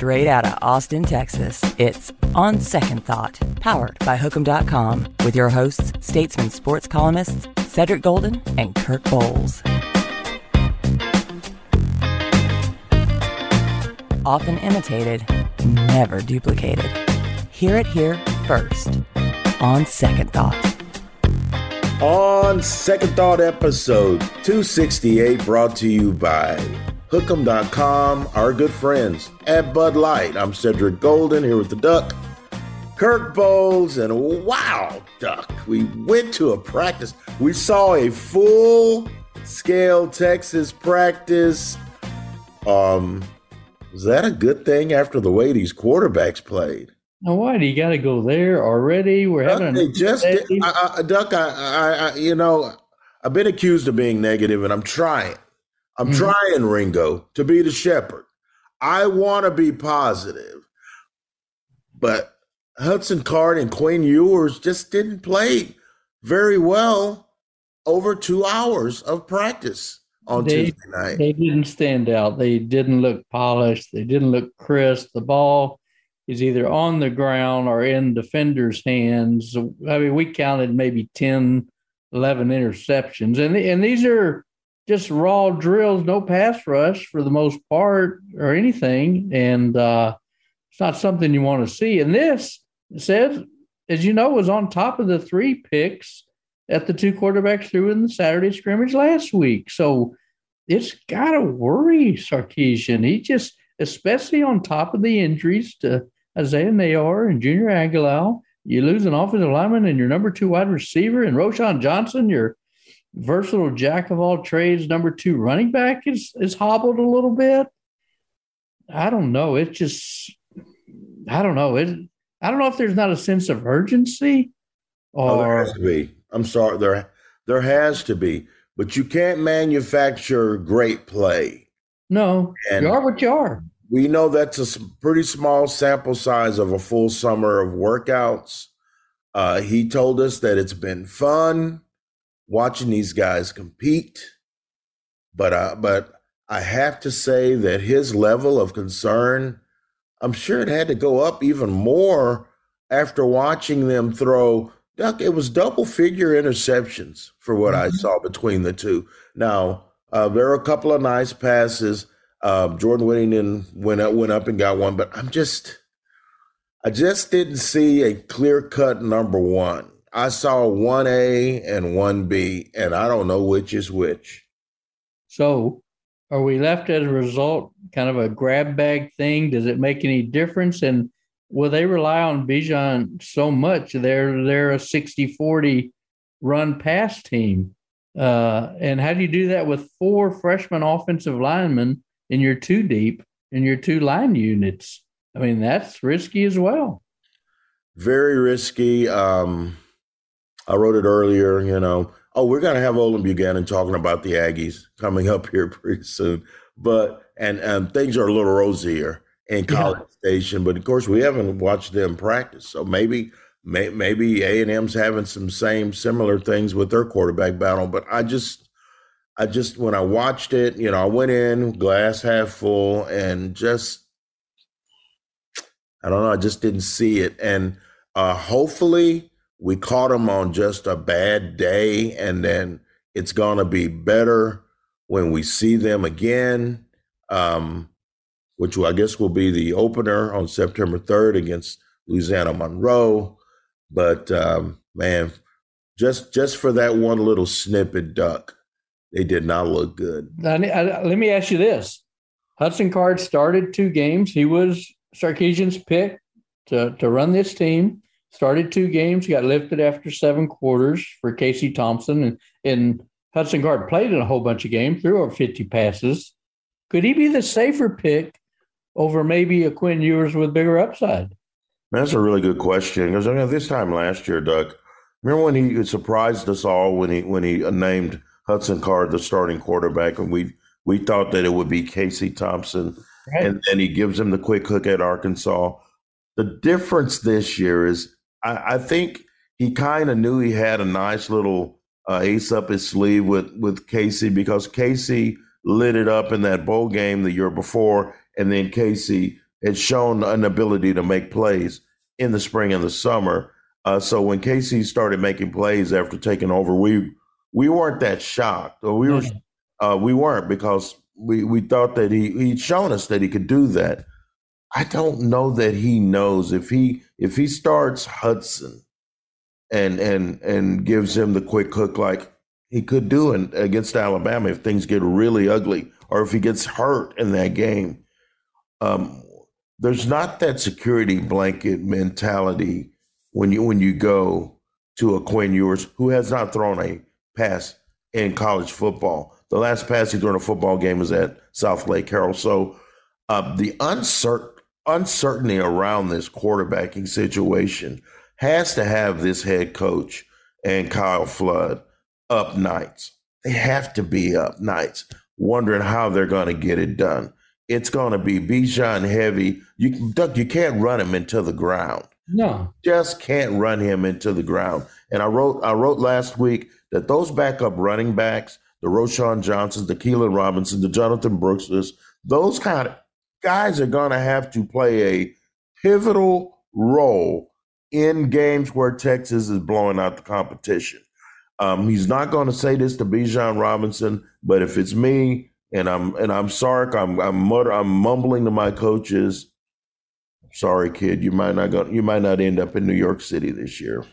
Straight out of Austin, Texas, it's On Second Thought, powered by Hook'em.com, with your hosts, Statesman sports columnists Cedric Golden and Kirk Bohls. Often imitated, never duplicated. Hear it here first. On Second Thought. On Second Thought episode 268, brought to you by Hook'em.com, our good friends at Bud Light. I'm Cedric Golden here with the Duck, Kirk Bohls, and wow, Duck. We went to a practice. We saw a full scale Texas practice. Um, was that a good thing after the way these quarterbacks played? Now, why do you got to go there already? We're having Duck, just I, I, Duck. I, I, you know, I've been accused of being negative, and I'm trying. I'm mm-hmm. trying, Ringo, to be the shepherd. I want to be positive, but Hudson Card and Quinn Ewers just didn't play very well over two hours of practice on they, Tuesday night. They didn't stand out. They didn't look polished. They didn't look crisp. The ball is either on the ground or in defenders' hands. I mean, we counted maybe 10, 11 interceptions. And, and these are just raw drills, no pass rush for the most part or anything. And uh, it's not something you want to see. And this says, as you know, was on top of the three picks that the two quarterbacks threw in the Saturday scrimmage last week. So it's got to worry Sarkisian. He just, especially on top of the injuries to Isaiah Neyor and Junior Angilau. You lose an offensive lineman and your number two wide receiver, and Roschon Johnson, your versatile jack of all trades, number two running back, is is hobbled a little bit. I don't know. It just, I don't know. It, I don't know if there's not a sense of urgency. Or, oh, there has to be. I'm sorry. There, there has to be. But you can't manufacture great play. No, and you are what you are. We know that's a pretty small sample size of a full summer of workouts. Uh, he told us that it's been fun watching these guys compete, but uh, but I have to say that his level of concern, I'm sure it had to go up even more after watching them throw. Duck, it was double figure interceptions for what mm-hmm. I saw between the two. Now, uh, there are a couple of nice passes. Um, Jordan Whittington went up, went up and got one, but I'm just, I just didn't see a clear cut number one. I saw one A and one B, and I don't know which is which. So, are we left as a result kind of a grab bag thing? Does it make any difference? And will they rely on Bijan so much? They're they're a 60-40 run pass team. Uh, and how do you do that with four freshman offensive linemen in your two deep in your two line units. I mean, that's risky as well. Very risky. Um, I wrote it earlier, you know. Oh, we're going to have Olin Buchanan talking about the Aggies coming up here pretty soon. But, and, and things are a little rosier in College yeah. Station, but of course we haven't watched them practice. So maybe, may, maybe A&M's having some same similar things with their quarterback battle. But I just, I just when I watched it, you know, I went in glass half full and just I don't know, I just didn't see it. And uh hopefully we caught them on just a bad day and then it's gonna be better when we see them again. Um, which I guess will be the opener on September 3rd against Louisiana Monroe. But um, man, just just for that one little snippet, Duck, they did not look good. Let me ask you this: Hudson Card started two games. He was Sarkisian's pick to to run this team. Started two games. Got lifted after seven quarters for Casey Thompson, and and Hudson Card played in a whole bunch of games, threw over fifty passes. Could he be the safer pick over maybe a Quinn Ewers with bigger upside? That's a really good question because I mean, this time last year, Doug, remember when he surprised us all when he when he named Hudson Card the starting quarterback, and we we thought that it would be Casey Thompson, right. and then he gives him the quick hook at Arkansas. The difference this year is I, I think he kind of knew he had a nice little uh, ace up his sleeve with with Casey because Casey lit it up in that bowl game the year before, and then Casey had shown an ability to make plays in the spring and the summer. Uh, so when Casey started making plays after taking over, we we weren't that shocked, or we were uh, we weren't because we we thought that he he'd shown us that he could do that. I don't know that he knows if he if he starts Hudson and and and gives him the quick hook like he could do in, against Alabama if things get really ugly or if he gets hurt in that game. Um, there's not that security blanket mentality when you when you go to a Quinn Ewers who has not thrown a pass in college football. The last pass he threw in a football game was at Southlake Carroll. So uh, the uncertain uncertainty around this quarterbacking situation has to have this head coach and Kyle Flood up nights. They have to be up nights, wondering how they're going to get it done. It's going to be Bijan heavy. You, Doug, you can't run him into the ground. No, just can't run him into the ground. And I wrote, I wrote last week that those backup running backs, the Roschon Johnsons, the Keilan Robinson, the Jonathan Brookses, those kind of guys are going to have to play a pivotal role in games where Texas is blowing out the competition. Um, he's not going to say this to Bijan Robinson, but if it's me and I'm and I'm Sark, I'm I'm, mutter, I'm mumbling to my coaches. Sorry, kid, you might not go, you might not end up in New York City this year.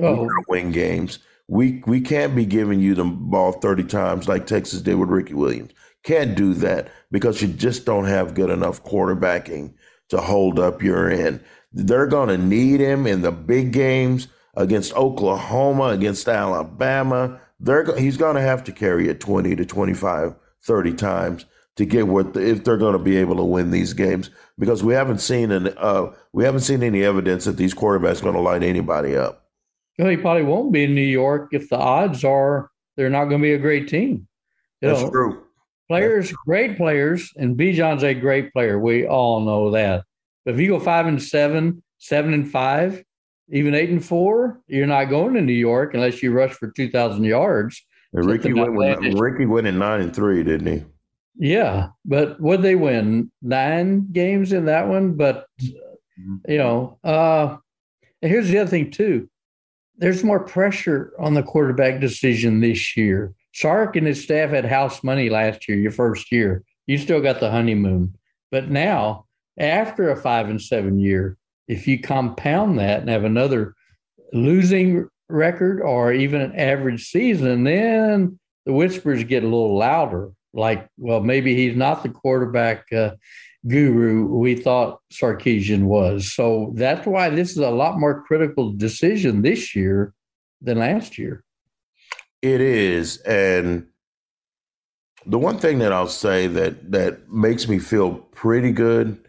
Oh. win games. We we can't be giving you the ball thirty times like Texas did with Ricky Williams. Can't do that because you just don't have good enough quarterbacking to hold up your end. They're going to need him in the big games against Oklahoma, against Alabama. They're, he's going to have to carry it 20 to 25, 30 times to get what the, if they're going to be able to win these games because we haven't seen an uh, we haven't seen any evidence that these quarterbacks going to light anybody up. Well, he probably won't be in New York if the odds are they're not going to be a great team. You That's know, true. Players, great players, and Bijan's a great player. We all know that. But if you go five and seven, seven and five, even eight and four, you're not going to New York unless you rush for two thousand yards. And Ricky went, with, Ricky went in nine and three, didn't he? Yeah, but would they win nine games in that one? But mm-hmm. you know, uh, here's the other thing too. There's more pressure on the quarterback decision this year. Sark and his staff had house money last year, your first year. You still got the honeymoon. But now, after a five and seven year, if you compound that and have another losing record or even an average season, then the whispers get a little louder. Like, well, maybe he's not the quarterback uh, guru we thought Sarkisian was. So that's why this is a lot more critical decision this year than last year. It is, and the one thing that I'll say that that makes me feel pretty good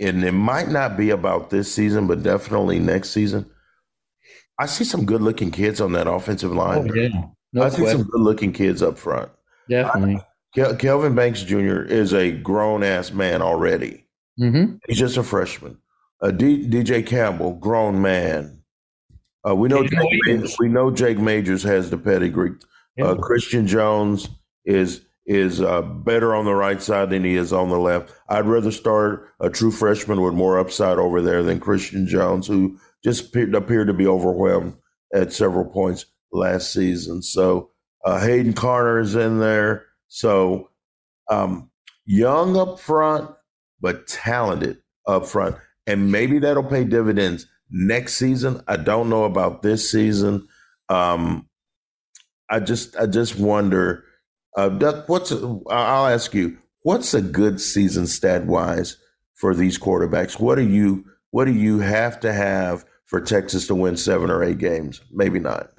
and it might not be about this season, but definitely next season. I see some good looking kids on that offensive line. Oh, yeah. no I see question. some good looking kids up front. Definitely. I, Kelvin Banks Jr. is a grown ass man already. Mm-hmm. He's just a freshman. Uh, D, DJ Campbell, grown man. Uh, we know Jake, we know Jake Majors has the pedigree. Uh, Christian Jones is is uh, better on the right side than he is on the left. I'd rather start a true freshman with more upside over there than Christian Jones, who just appeared, appeared to be overwhelmed at several points last season. So uh, Hayden Carter is in there. So um, young up front, but talented up front. And maybe that'll pay dividends next season. I don't know about this season. Um, I just I just wonder uh, Duck, what's I'll ask you, what's a good season stat wise for these quarterbacks? What do you what do you have to have for Texas to win seven or eight games? Maybe not.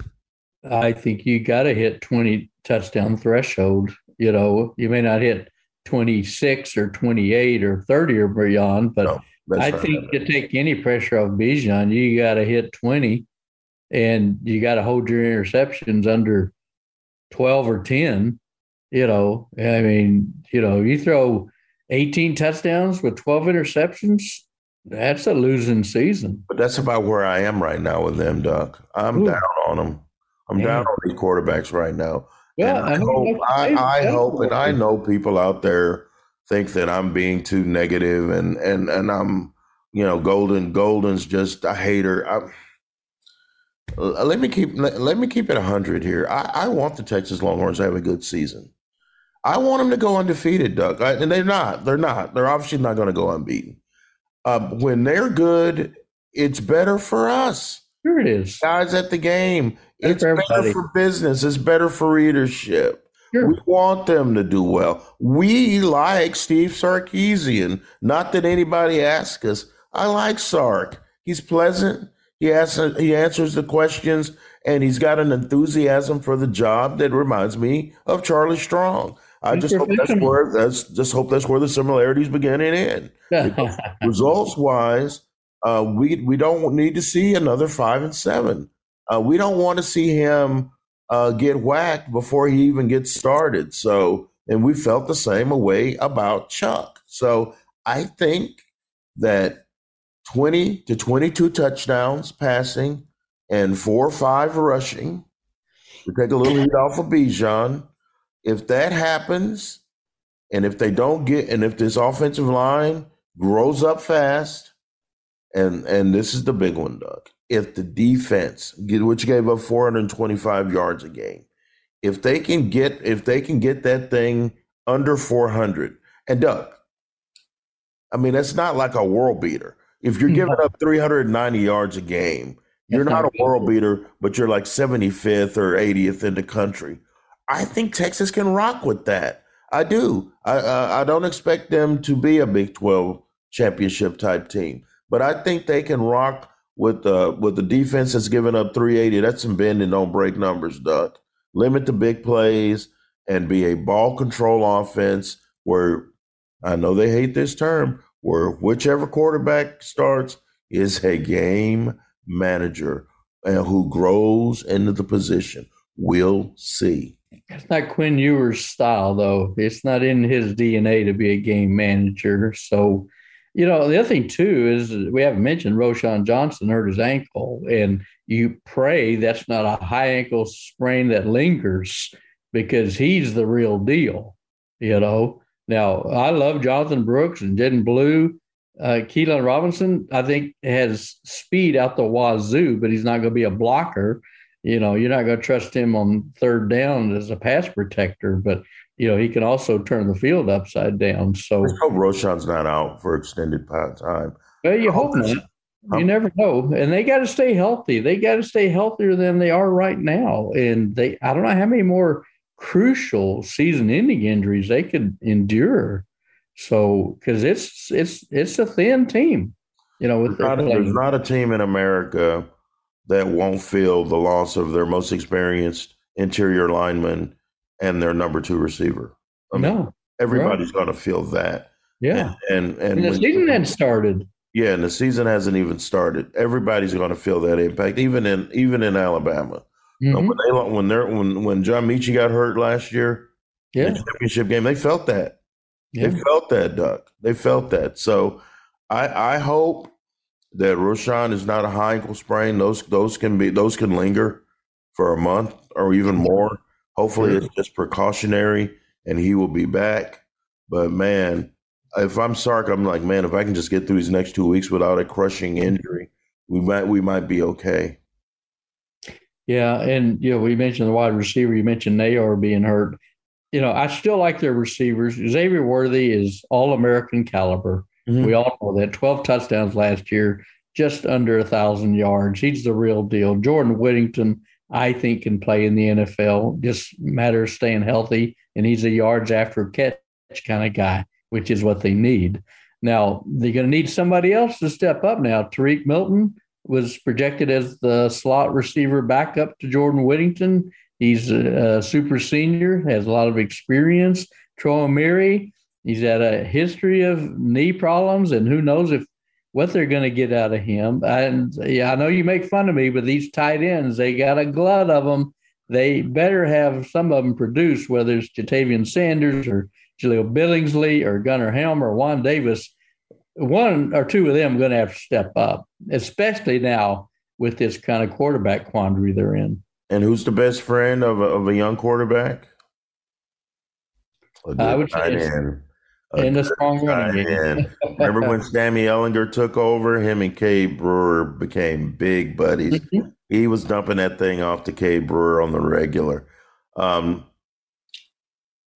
I think you got to hit twenty touchdown threshold. You know, you may not hit 26 or 28 or 30 or beyond. But no, I think to take any pressure off Bijan, you got to hit 20 and you got to hold your interceptions under 12 or 10. You know, I mean, you know, you throw 18 touchdowns with 12 interceptions, that's a losing season. But that's about where I am right now with them, Doc. I'm Ooh. down on them. I'm yeah. down on these quarterbacks right now. Yeah, I, I, hope, I, I hope, and I know people out there think that I'm being too negative, and and and I'm, you know, Golden. Golden's just a hater. I, let me keep let, let me keep it hundred here. I, I want the Texas Longhorns to have a good season. I want them to go undefeated, Doug, I, and they're not. They're not. They're obviously not going to go unbeaten. Uh, when they're good, it's better for us. Sure, it is. Guys at the game, it's better for business. It's better for readership. Sure. We want them to do well. We like Steve Sarkisian. Not that anybody asks us. I like Sark. He's pleasant. He asks, he answers the questions, and he's got an enthusiasm for the job that reminds me of Charlie Strong. I just hope that's where that's just hope that's where the similarities begin and end. results wise, uh, we we don't need to see another five and seven. Uh, we don't want to see him uh, get whacked before he even gets started. So, and we felt the same way about Chuck. So, I think that 20 to 22 touchdowns passing and four or five rushing to take a little heat off of Bijan. If that happens, and if they don't get, and if this offensive line grows up fast, and and this is the big one, Doug. If the defense, which gave up 425 yards a game, if they can get if they can get that thing under 400, and Doug, I mean that's not like a world beater. If you're giving up 390 yards a game, you're not a world beater, but you're like 75th or 80th in the country. I think Texas can rock with that. I do. I uh, I don't expect them to be a Big 12 championship type team. But I think they can rock with the with the defense that's giving up 380. That's some bend and don't break numbers, Doug. Limit the big plays and be a ball control offense where I know they hate this term, where whichever quarterback starts is a game manager and who grows into the position. We'll see. It's not Quinn Ewers' style, though. It's not in his DNA to be a game manager. So you know, the other thing too is we haven't mentioned Roschon Johnson hurt his ankle, and you pray that's not a high ankle sprain that lingers because he's the real deal. You know. Now I love Jonathan Brooks and Jaden Blue. Uh, Keilan Robinson, I think, has speed out the wazoo, but he's not going to be a blocker. You know, you're not going to trust him on third down as a pass protector, but you know, he can also turn the field upside down. So I hope Roschon's not out for extended time. Well, you hope, hope not. You never know. And they got to stay healthy. They got to stay healthier than they are right now. And they, I don't know how many more crucial season ending injuries they could endure. So, because it's, it's, it's a thin team, you know, with there's not, there's not a team in America that won't feel the loss of their most experienced interior lineman and their number two receiver. I mean, no, everybody's right. going to feel that. Yeah, and and, and, and the season hadn't started. Yeah, and the season hasn't even started. Everybody's going to feel that impact, even in even in Alabama. Mm-hmm. when they when they're when when John Metchie got hurt last year, yeah, the championship game, they felt that. Yeah. They felt that, Duck. They felt that. So, I I hope that Roschon is not a high ankle sprain. Those those can be those can linger for a month or even more. Hopefully, it's just precautionary and he will be back. But man, if I'm Sark, I'm like, man, if I can just get through these next two weeks without a crushing injury, we might we might be okay. Yeah, and you know, we mentioned the wide receiver. You mentioned Neyor being hurt. You know, I still like their receivers. Xavier Worthy is all American caliber. Mm-hmm. We all know that. Twelve touchdowns last year, just under a thousand yards. He's the real deal. Jordan Whittington I think can play in the NFL. Just matter of staying healthy, and he's a yards after catch kind of guy, which is what they need. Now they're going to need somebody else to step up. Now Tariq Milton was projected as the slot receiver backup to Jordan Whittington. He's a, a super senior, has a lot of experience. Troy Omeire, He's had a history of knee problems, and who knows if what they're going to get out of him. And yeah, I know you make fun of me, but these tight ends, they got a glut of them. They better have some of them produce, whether it's Ja'Tavion Sanders or Jahleel Billingsley or Gunnar Helm or Juan Davis. One or two of them are going to have to step up, especially now with this kind of quarterback quandary they're in. And who's the best friend of a, of a young quarterback? I would say and a strong running game. Remember when Sammy Ehlinger took over? Him and Cade Brewer became big buddies. Mm-hmm. He was dumping that thing off to Cade Brewer on the regular. Um,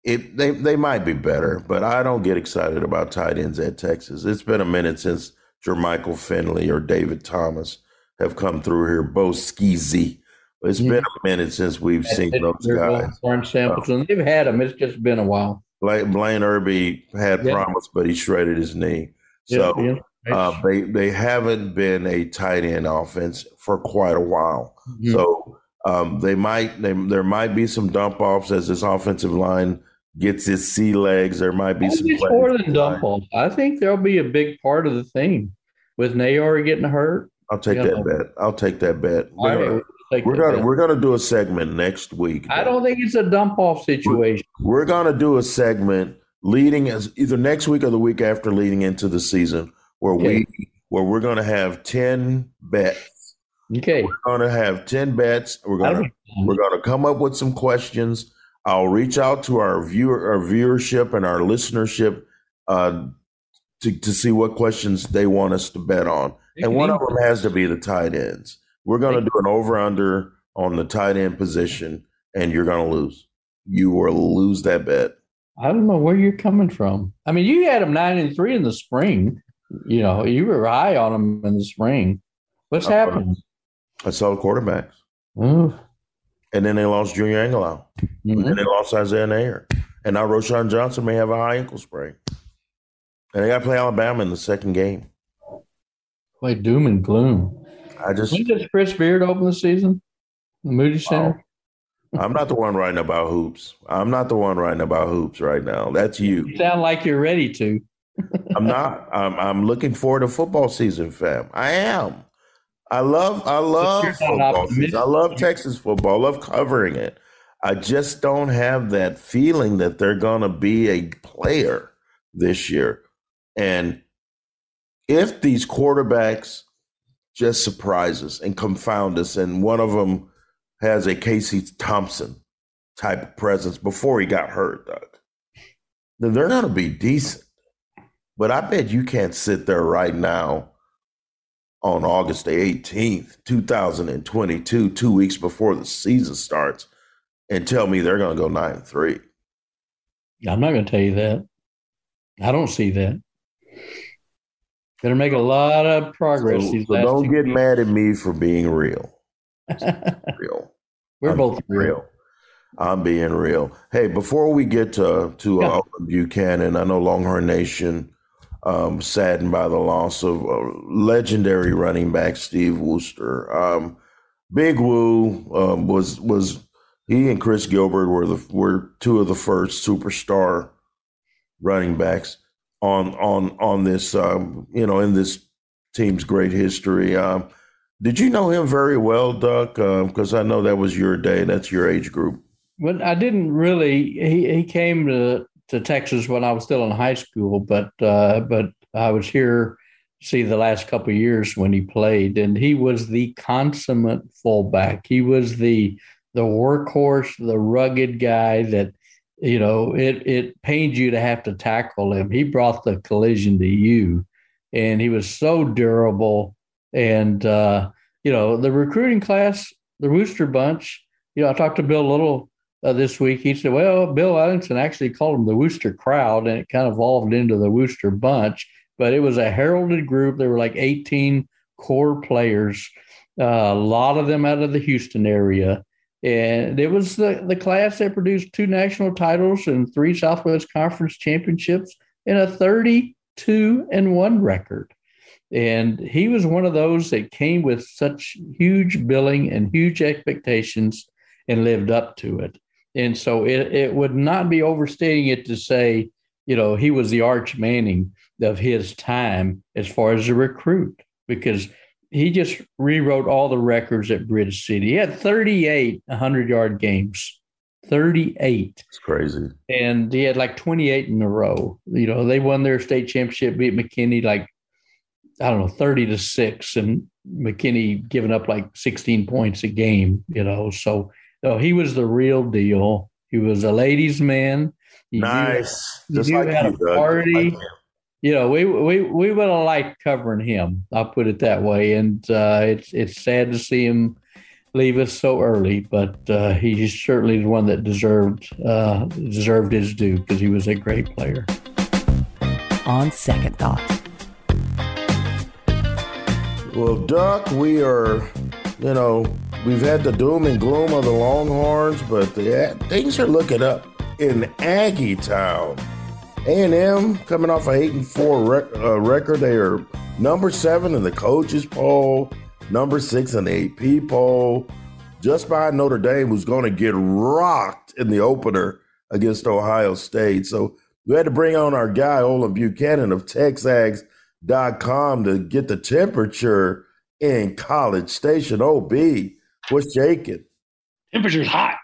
it they they might be better, but I don't get excited about tight ends at Texas. It's been a minute since Jermichael Finley or David Thomas have come through here. Bo Skeezy. It's yeah. been a minute since we've seen those guys. Orange samples, they've had them. It's just been a while. Blaine, Blaine Irby had yeah. promise, but he shredded his knee. So yeah, uh, they they haven't been a tight end offense for quite a while. Mm-hmm. So um, they might they, there might be some dump offs as this offensive line gets his sea legs. There might be some more than dump offs. I think there'll be a big part of the theme with Neyor getting hurt. I'll take that know. bet. I'll take that bet. We're gonna, we're gonna do a segment next week. I don't think it's a dump off situation. We're, we're gonna do a segment leading as either next week or the week after, leading into the season, where okay. we where we're gonna have ten bets. Okay, we're gonna have ten bets. We're gonna we're gonna come up with some questions I'll reach out to our viewer, our viewership, and our listenership uh, to to see what questions they want us to bet on. And one of them has to be the tight ends. We're going to do an over under on the tight end position, and you're going to lose. You will lose that bet. I don't know where you're coming from. I mean, you had them nine and three in the spring. You know, you were high on them in the spring. What's uh, happened? I saw the quarterbacks. Ooh. And then they lost Junior Angilau. Mm-hmm. And then they lost Isaiah Neyor. And now Roschon Johnson may have a high ankle sprain. And they got to play Alabama in the second game. Play doom and gloom. I just. When does Chris Beard open the season? The Moody Center? I'm not the one writing about hoops. I'm not the one writing about hoops right now. That's you. You sound like you're ready to. I'm not. I'm, I'm looking forward to football season, fam. I am. I love I love football. I love Texas football. I love covering it. I just don't have that feeling that they're going to be a player this year. And if these quarterbacks just surprise us and confound us, and one of them has a Casey Thompson type of presence before he got hurt, Doug, then they're going to be decent. But I bet you can't sit there right now on August the 18th, 2022, two weeks before the season starts, and tell me they're going to go 9 3. I'm not going to tell you that. I don't see that. Better make a lot of progress. So, so don't get weeks. mad at me for being real. real. We're I'm both real. real. I'm being real. Hey, before we get to to uh, Buchanan, I know Longhorn Nation um, saddened by the loss of a legendary running back Steve Worster. Um, Big Woo um, was was he and Chris Gilbert were the were two of the first superstar running backs on on on this um, you know in this team's great history. Um, did you know him very well, Doug? Because um, I know that was your day. That's your age group. Well, I didn't really. He he came to to Texas when I was still in high school, but uh, but I was here see the last couple years when he played, and he was the consummate fullback. He was the the workhorse, the rugged guy that you know it it pained you to have to tackle him. He brought the collision to you, and he was so durable. And uh, you know the recruiting class, the Worster bunch. You know, I talked to Bill Little uh, this week. He said, "Well, Bill Ellington actually called them the Worster crowd, and it kind of evolved into the Worster bunch." But it was a heralded group. There were like 18 core players, uh, a lot of them out of the Houston area, and it was the the class that produced two national titles and three Southwest Conference championships and a 32 and one record. And he was one of those that came with such huge billing and huge expectations and lived up to it. And so it, it would not be overstating it to say you know, he was the Arch Manning of his time as far as a recruit because he just rewrote all the records at Bridge City. He had 38 100 yard games. 38. It's crazy. And he had like 28 in a row. You know, they won their state championship, beat McKinney like, I don't know, 30 to 6. And McKinney giving up like 16 points a game, you know. So, so he was the real deal. He was a ladies' man. He nice. Knew, Just like had you, a party. Like you know, we we we would have liked covering him. I'll put it that way. And uh, it's it's sad to see him leave us so early, but uh, he's certainly the one that deserved uh, deserved his due because he was a great player. On second thought. Well, Duck, we are, you know, we've had the doom and gloom of the Longhorns, but the, things are looking up in Aggie Town. A&M coming off a eight and four rec- uh, record. They are number seven in the coaches poll, number six in the AP poll, just behind Notre Dame, who's going to get rocked in the opener against Ohio State. So we had to bring on our guy Olin Buchanan of TexAgs.com to get the temperature in College Station. OB, what's shaking? Temperature's hot.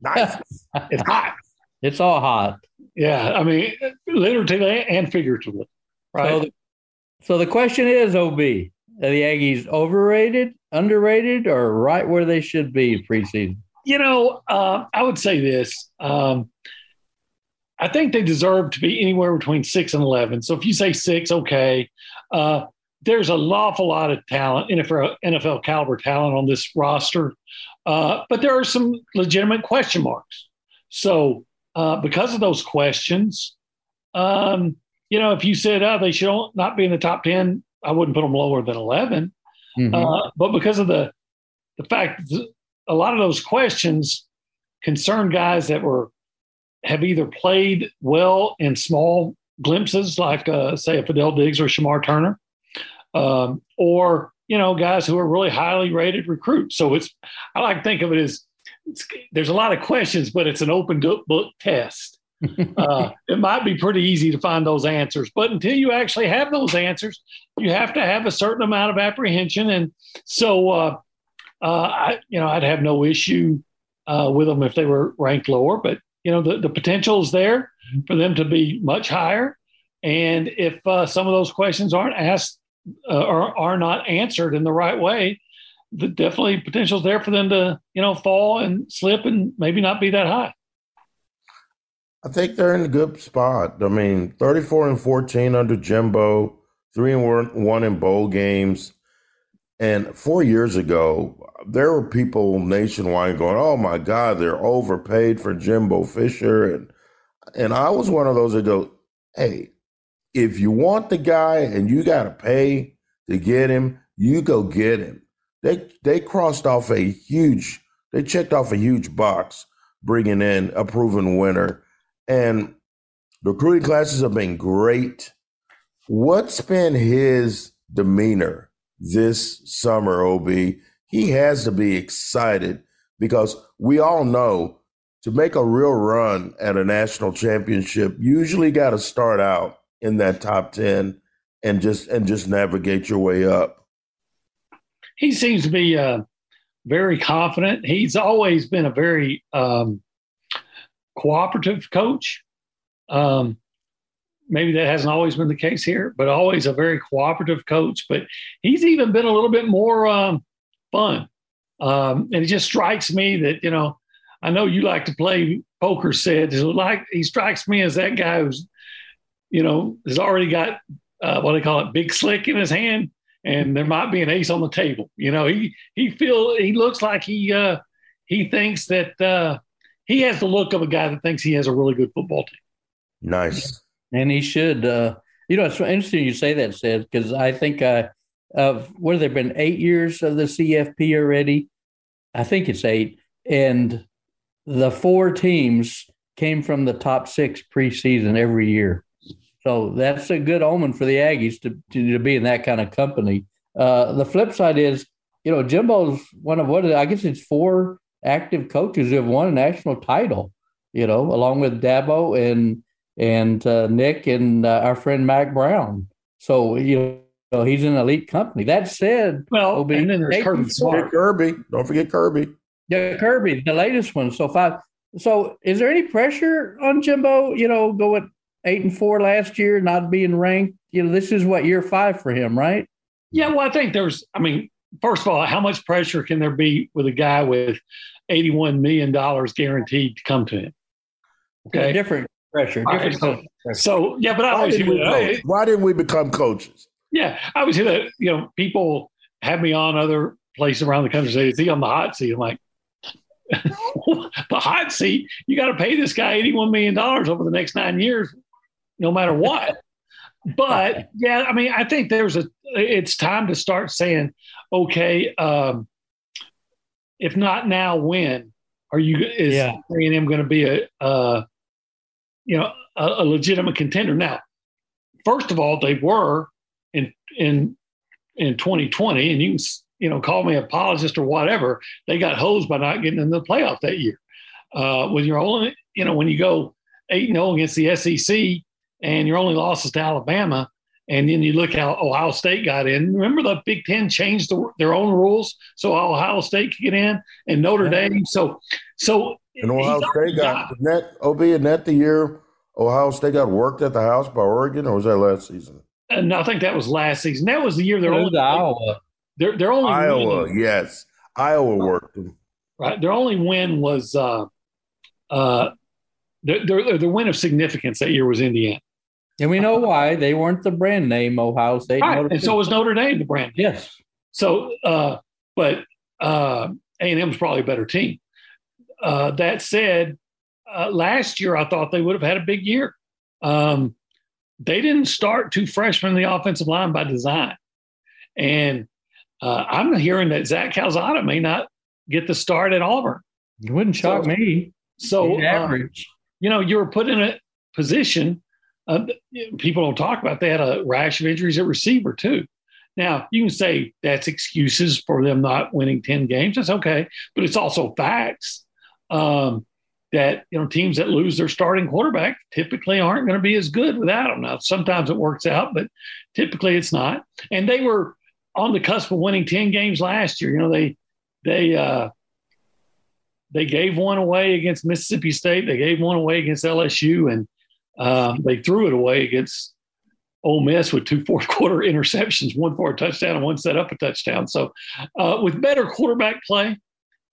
Nice. it's hot. It's all hot. Yeah, I mean, literally and figuratively, right? So the, so the question is, Ob, are the Aggies overrated, underrated, or right where they should be preseason? You know, uh, I would say this. Um, I think they deserve to be anywhere between six and eleven. So if you say six, okay. Uh, there's an awful lot of talent, NFL, NFL caliber talent on this roster, uh, but there are some legitimate question marks. So uh, because of those questions. Um, you know, if you said, oh, they should not be in the top 10, I wouldn't put them lower than 11. Mm-hmm. Uh, but because of the, the fact that a lot of those questions concern guys that were have either played well in small glimpses, like uh, say a Fadil Diggs or Shemar Turner, um, or you know guys who are really highly rated recruits. So it's I like to think of it as there's a lot of questions, but it's an open book test. Uh, it might be pretty easy to find those answers, but until you actually have those answers, you have to have a certain amount of apprehension. And so, uh, uh, I, you know, I'd have no issue uh, with them if they were ranked lower, but you know, the, the potential is there for them to be much higher. And if uh, some of those questions aren't asked uh, or are not answered in the right way, the definitely potential is there for them to you know fall and slip and maybe not be that high. I think they're in a good spot. I mean, 34 and 14 under Jimbo, three and one in bowl games. And four years ago, there were people nationwide going, "Oh my God, they're overpaid for Jimbo Fisher," and and I was one of those that go, "Hey, if you want the guy and you got to pay to get him, you go get him." they they crossed off a huge they checked off a huge box bringing in a proven winner and the recruiting classes have been great. What's been his demeanor this summer ob he has to be excited because we all know to make a real run at a national championship you usually got to start out in that top 10 and just and just navigate your way up. He seems to be uh, very confident. He's always been a very um, cooperative coach. Um, maybe that hasn't always been the case here, but always a very cooperative coach. But he's even been a little bit more um, fun. Um, and it just strikes me that, you know, I know you like to play poker Said like he strikes me as that guy who's, you know, has already got uh, what they call it, big slick in his hand and there might be an ace on the table. You know, he he feel he looks like he uh, he thinks that uh, he has the look of a guy that thinks he has a really good football team. Nice, and he should. Uh, you know, it's interesting you say that, said because I think uh, of what have there been eight years of the CFP already? I think it's eight, and the four teams came from the top six preseason every year. So that's a good omen for the Aggies to, to, to be in that kind of company. Uh, the flip side is, you know, Jimbo's one of what I guess it's four active coaches who have won a national title, you know, along with Dabo and and uh, Nick and uh, our friend Mack Brown. So you know he's an elite company. That said, Well, Obi, and then there's Kirby Smart. Smart. Kirby. Don't forget Kirby. yeah, Kirby, the latest one. So five. So is there any pressure on Jimbo? You know, going eight and four last year, not being ranked. You know, this is what year five for him, right? Yeah, well, I think there's, I mean, first of all, how much pressure can there be with a guy with $81 million guaranteed to come to him? Okay. different pressure. All right, Different so, so, yeah, but I Why always didn't, we hear. Why didn't we become coaches? Yeah, I always hear that, you know, people have me on other places around the country say, is he on the hot seat? I'm like, the hot seat, you got to pay this guy $81 million over the next nine years, no matter what. But yeah, I mean, I think there's a, it's time to start saying, okay, um, if not now, when are you, is Yeah. A&M going to be a, uh, you know, a, a legitimate contender? Now, first of all, they were in, in, in 2020 and you can, you know, call me an apologist or whatever. They got hosed by not getting in the playoff that year. Uh, when you're only, you know, when you go 8 and 0 against the SEC and your only loss is to Alabama, and then you look how Ohio State got in. Remember the Big Ten changed the, their own rules so Ohio State could get in and Notre Yeah. Dame. So, so And Ohio State already got net OB and net the year Ohio State got worked at the house by Oregon, or was that last season? And I think that was last season. That was the year they're It was only Iowa. They're, they're only Iowa, winning- yes. Iowa worked them. right. Their only win was uh, uh, their, their their win of significance that year was Indiana. And we know why they weren't the brand name Ohio State. Right. And so was Notre Dame, the brand. yes, So, uh, but uh, A&M's probably a better team. Uh, that said, uh, last year I thought they would have had a big year. Um, they didn't start two freshmen in the offensive line by design. And uh, I'm hearing that Zach Calzada may not get the start at Auburn. it wouldn't shock So- me. So, uh, average. you know, you were put in a position. Uh, people don't talk about. They had a rash of injuries at receiver too. Now you can say that's excuses for them not winning ten games. That's okay, but it's also facts um, that you know teams that lose their starting quarterback typically aren't going to be as good without them. Now sometimes it works out, but typically it's not. And they were on the cusp of winning ten games last year. You know they they uh, they gave one away against Mississippi State. They gave one away against LSU, and uh, they threw it away against Ole Miss with two fourth quarter interceptions, one for a touchdown and one set up a touchdown. So, uh, with better quarterback play,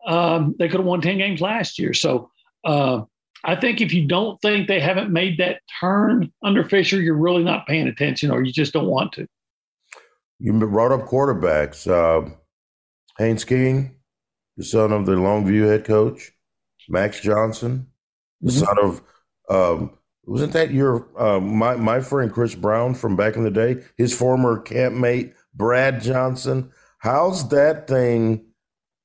um, they could have won 10 games last year. So, uh, I think if you don't think they haven't made that turn under Fisher, you're really not paying attention or you just don't want to. You brought up quarterbacks. Uh, Haynes King, the son of the Longview head coach, Max Johnson, the Mhm. son of um, wasn't that your uh, my my friend Chris Brown from back in the day? His former campmate Brad Johnson. How's that thing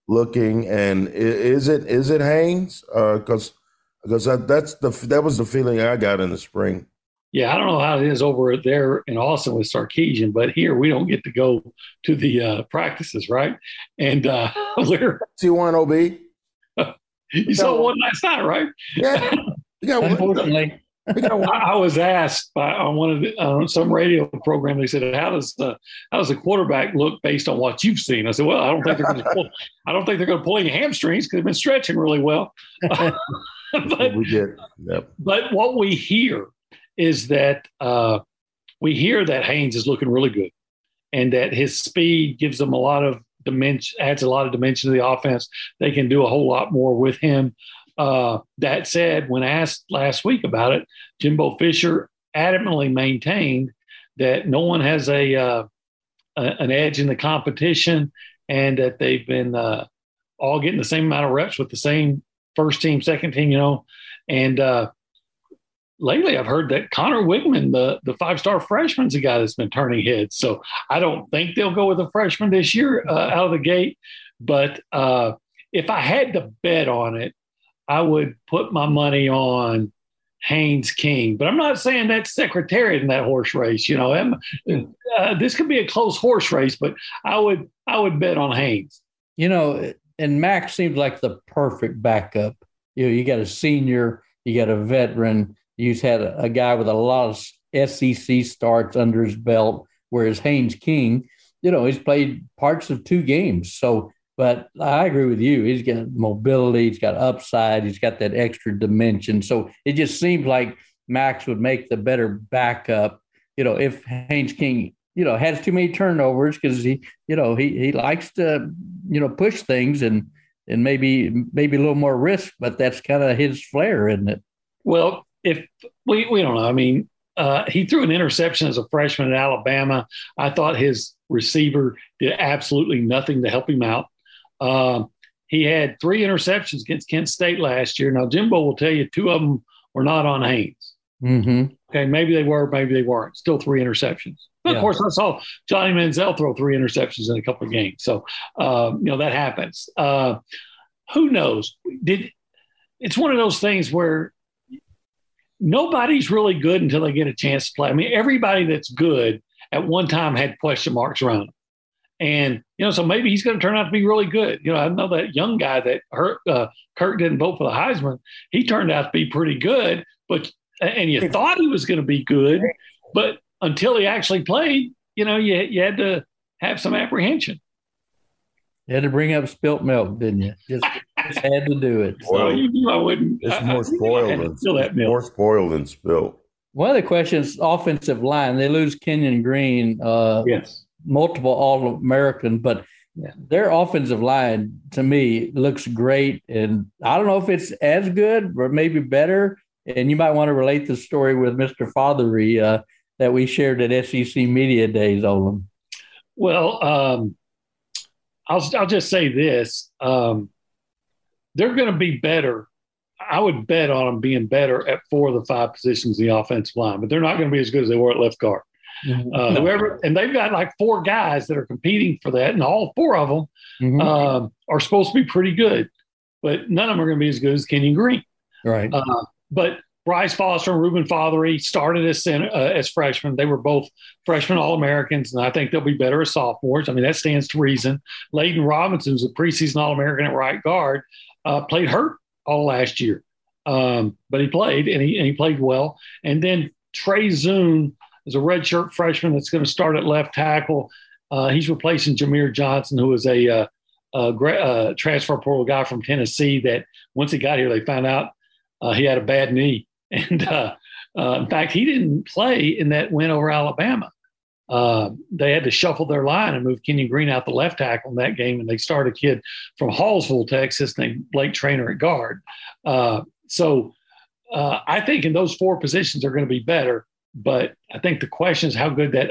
looking? And is it is it Haynes? Because because that, that's the that was the feeling I got in the spring. Yeah, I don't know how it is over there in Austin with Sarkisian, but here we don't get to go to the uh, practices, right? And uh, we're T one OB. you saw one last night, right? Yeah, we got. Unfortunately. I, I was asked by on one of the, uh, some radio program. They said, "How does the how does the quarterback look based on what you've seen?" I said, "Well, I don't think they're going to pull. I don't think they're going to pull any hamstrings because they've been stretching really well." but we get. Yep. but what we hear is that uh, we hear that Haynes is looking really good, and that his speed gives them a lot of dimension, adds a lot of dimension to the offense. They can do a whole lot more with him. Uh, that said, when asked last week about it, Jimbo Fisher adamantly maintained that no one has a, uh, a an edge in the competition, and that they've been uh, all getting the same amount of reps with the same first team, second team, you know, and uh, lately I've heard that Conner Weigman, the, the five star freshman's a guy that's been turning heads. So I don't think they'll go with a freshman this year uh, out of the gate. But uh, if I had to bet on it, I would put my money on Haynes King. But I'm not saying that's secretariat in that horse race. You know, uh, this could be a close horse race, but I would I would bet on Haynes. you know, and Max seems like the perfect backup. You know, you got a senior, you got a veteran, you've had a, a guy with a lot of SEC starts under his belt, whereas Haynes King, you know, he's played parts of two games. So, but I agree with you. He's got mobility, he's got upside, he's got that extra dimension. So it just seems like Max would make the better backup. You know, if Haynes King, you know, has too many turnovers because he, you know, he he likes to, you know, push things and and maybe maybe a little more risk, but that's kind of his flair, isn't it? Well, if we we don't know, I mean, uh, he threw an interception as a freshman at Alabama. I thought his receiver did absolutely nothing to help him out. Uh, he had three interceptions against Kent State last year. Now, Jimbo will tell you two of them were not on Haynes. Mm-hmm. Okay, maybe they were, maybe they weren't. Still three interceptions. But Yeah. of course, I saw Johnny Manziel throw three interceptions in a couple of games. So, uh, you know, that happens. Uh, who knows? Did it's one of those things where nobody's really good until they get a chance to play. I mean, everybody that's good at one time had question marks around them. And, you know, so maybe he's going to turn out to be really good. You know, I know that young guy that hurt, uh, Kirk didn't vote for the Heisman. He turned out to be pretty good, but, and you thought he was going to be good, but until he actually played, you know, you, you had to have some apprehension. You had to bring up spilt milk, didn't you? Just, just had to do it. So you knew I wouldn't. It's I- I more I spoiled than spill that milk. more spoiled than spilt. One of the questions, offensive line, they lose Kenyon Green, uh, Yes. Multiple All American, but Yeah. their offensive line to me looks great. And I don't know if it's as good or maybe better. And you might want to relate the story with Mr. Fatheree uh, that we shared at SEC Media Days, Olin. Well, um, I'll I'll just say this: um, they're going to be better. I would bet on them being better at four of the five positions in the offensive line, but they're not going to be as good as they were at left guard. Uh, whoever, and they've got like four guys that are competing for that, and all four of them Mhm. um, are supposed to be pretty good, but none of them are going to be as good as Kenyon Green. right. Uh, but Bryce Foster and Reuben Fatheree started as center, uh, as freshmen. They were both freshman All Americans, and I think they'll be better as sophomores. I mean, that stands to reason. Layden Robinson, who's a preseason All American at right guard, uh, played hurt all last year, um, but he played and he and he played well. And then Trey Zuhn is a redshirt freshman that's going to start at left tackle. Uh, he's replacing Jahmir Johnson, who is a, uh, a gra- uh, transfer portal guy from Tennessee. That once he got here, they found out uh, he had a bad knee, and uh, uh, in fact, he didn't play in that win over Alabama. They had to shuffle their line and move Kenyon Green out the left tackle in that game, and they started a kid from Hallsville, Texas, named Blake Trainer at guard. So I think in those four positions are going to be better. But I think the question is how good that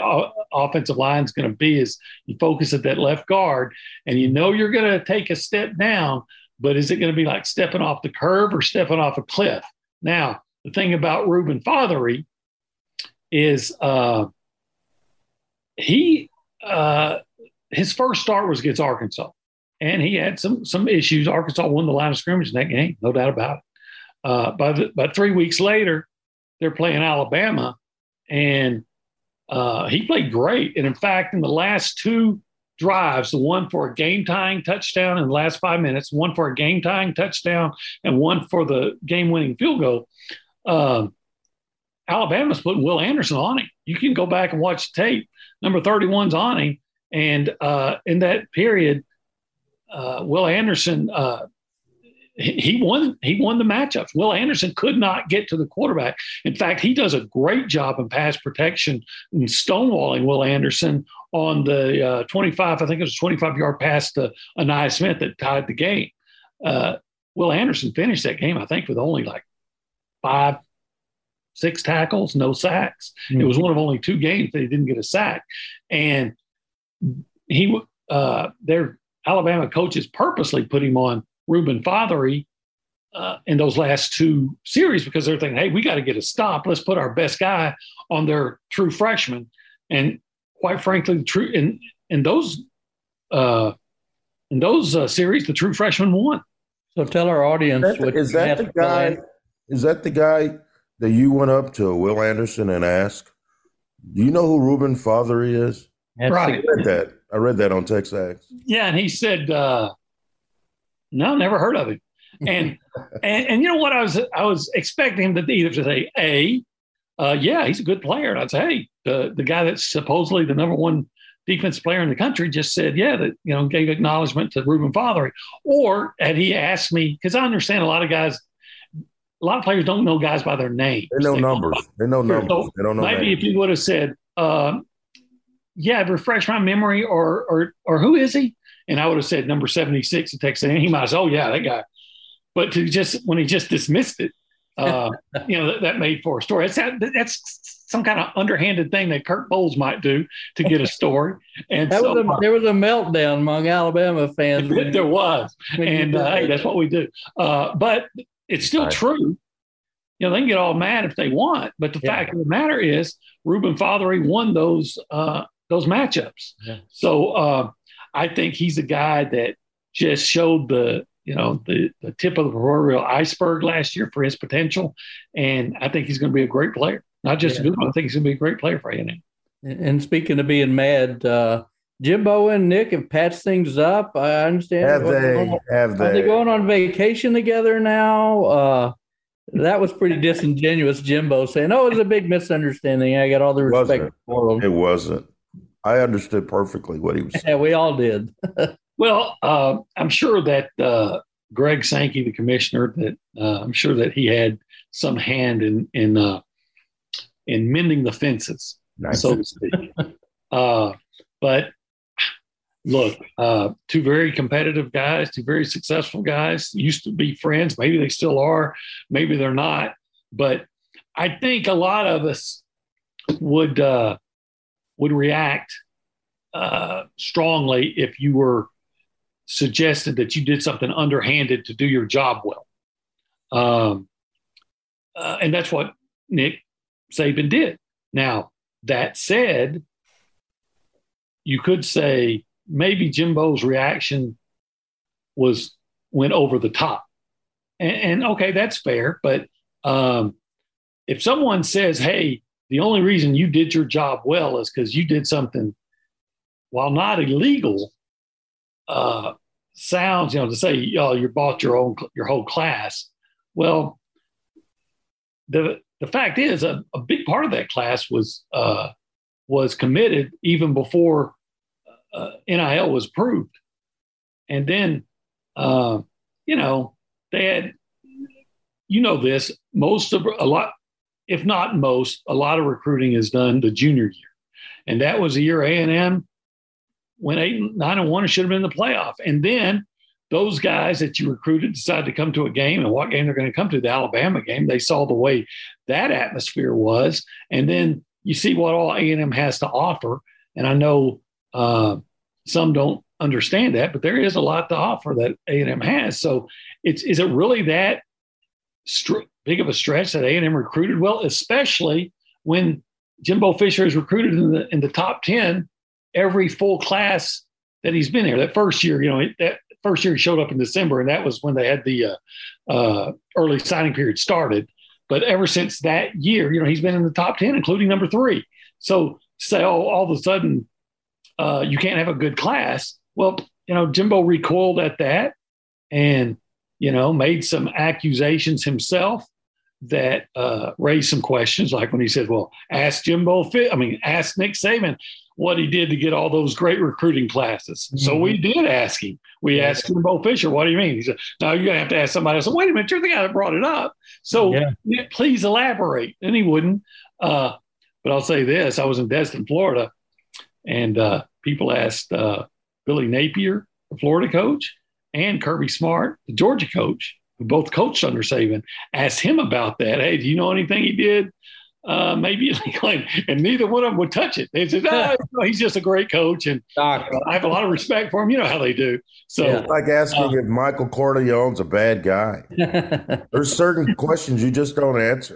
offensive line is going to be. Is you focus at that left guard, and you know you're going to take a step down, but is it going to be like stepping off the curb or stepping off a cliff? Now, the thing about Reuben Fatheree is uh, he uh, his first start was against Arkansas, and he had some some issues. Arkansas won the line of scrimmage in that game, no doubt about it. Uh, by the, but three weeks later, they're playing Alabama, and uh, he played great. And in fact, in the last two drives, the one for a game tying touchdown in the last five minutes, one for a game tying touchdown, and one for the game winning field goal. Um, Alabama's putting Will Anderson on him. You can go back and watch the tape. Number 31's on him. And uh, in that period, uh, Will Anderson, uh, he, won. He won the matchups. Will Anderson could not get to the quarterback. In fact, he does a great job in pass protection and stonewalling Will Anderson on the uh, 25. I think it was a 25 yard pass to Ainias Smith that tied the game. Uh, Will Anderson finished that game, I think, with only like five, six tackles, no sacks. It was one of only two games that he didn't get a sack, and he uh, their Alabama coaches purposely put him on Reuben Fatheree uh, in those last two series because they're thinking, hey, we got to get a stop. Let's put our best guy on their true freshman. And quite frankly, the true in in those uh, in those uh, series, the true freshman won. So tell our audience Is that, what is that the guy? in. Is that the guy that you went up to Will Anderson and asked? Do you know who Reuben Fatheree is? That's Right. I read that. I read that on Texas. Yeah, and he said, uh, "No, never heard of him." and, and and you know what I was I was expecting him to either to say a, uh, yeah, he's a good player. And I'd say, hey, the the guy that's supposedly the number one defense player in the country just said, yeah, that you know gave acknowledgement to Reuben Fatheree. Or had he asked me because I understand a lot of guys. A lot of players don't know guys by their names. They know numbers. They know numbers. So they don't know maybe names. if he would have said, uh, "Yeah, refresh my memory," or or or who is he? And I would have said number seventy six in Texas. And he might have said, "Oh yeah, that guy." But to just when he just dismissed it, uh, you know that, that, made for a story. That's that's some kind of underhanded thing that Kirk Bohls might do to get a story. And so, was a, there was a meltdown among Alabama fans. there was, and uh, hey, that's what we do. Uh, but it's still right. true. You know, they can get all mad if they want, but the yeah. fact of the matter is, Reuben Fatheree won those uh, those matchups. Yeah. So uh, I think he's a guy that just showed the you know the, the tip of the proverbial iceberg last year for his potential, and I think he's going to be a great player. Not just yeah. a good one. I think he's going to be a great player for A&M. And speaking of being mad, uh, Jimbo and Nick have patched things up. I understand. Have they? Have they? Are they going on vacation together now? Uh, that was pretty disingenuous, Jimbo saying, "Oh, it was a big misunderstanding." I got all the respect for them." It wasn't. I understood perfectly what he was saying. Yeah, we all did. well, uh, I'm sure that uh, Greg Sankey, the commissioner, that uh, I'm sure that he had some hand in in uh, in mending the fences, nice. so to speak. Uh, but look, uh, two very competitive guys, two very successful guys, used to be friends. Maybe they still are, maybe they're not. But I think a lot of us would uh, would react uh, strongly if you were suggested that you did something underhanded to do your job well. Um, uh, and that's what Nick Saban did. Now, that said, you could say maybe Jimbo's reaction was went over the top. And, and okay, that's fair. But um, if someone says, hey, the only reason you did your job well is because you did something while not illegal, uh, sounds, you know, to say, oh, you bought your own, your whole class. Well, the, the fact is a, a big part of that class was, uh, was committed even before uh, NIL was approved. And then, uh, you know, they had, you know, this most of a lot, if not most, a lot of recruiting is done the junior year, and that was the year A and M went eight, nine, and one, and should have been in the playoff. And then those guys that you recruited decided to come to a game, and what game they're going to come to, the Alabama game. They saw the way that atmosphere was, and then you see what all A and M has to offer. And I know uh, some don't understand that, but there is a lot to offer that A and M has. So, it's is it really that str- big of a stretch that A and M recruited well, especially when Jimbo Fisher is recruited in the in the top ten every full class that he's been here. That first year, you know, that first year he showed up in December, and that was when they had the uh, uh, early signing period started. But ever since that year, you know, he's been in the top ten, including number three. So say, oh, all of a sudden uh, you can't have a good class. Well, you know, Jimbo recoiled at that and, you know, made some accusations himself that uh, raised some questions, like when he said, well, ask Jimbo Fit, I mean, ask Nick Saban what he did to get all those great recruiting classes. Mm-hmm. So we did ask him. We yeah. asked Jimbo Fisher, what do you mean? He said, no, you're going to have to ask somebody else. Wait a minute, you're the guy that brought it up. So yeah. please elaborate. And he wouldn't. Uh, but I'll say this I was in Destin, Florida, and uh, people asked uh, Billy Napier, the Florida coach, and Kirby Smart, the Georgia coach, who both coached under Saban, asked him about that. Hey, do you know anything he did? Uh, maybe and neither one of them would touch it. They said, oh, he's just a great coach, and uh, I have a lot of respect for him. You know how they do. So, yeah. like asking uh, if Michael Corleone's a bad guy. There's certain questions you just don't answer.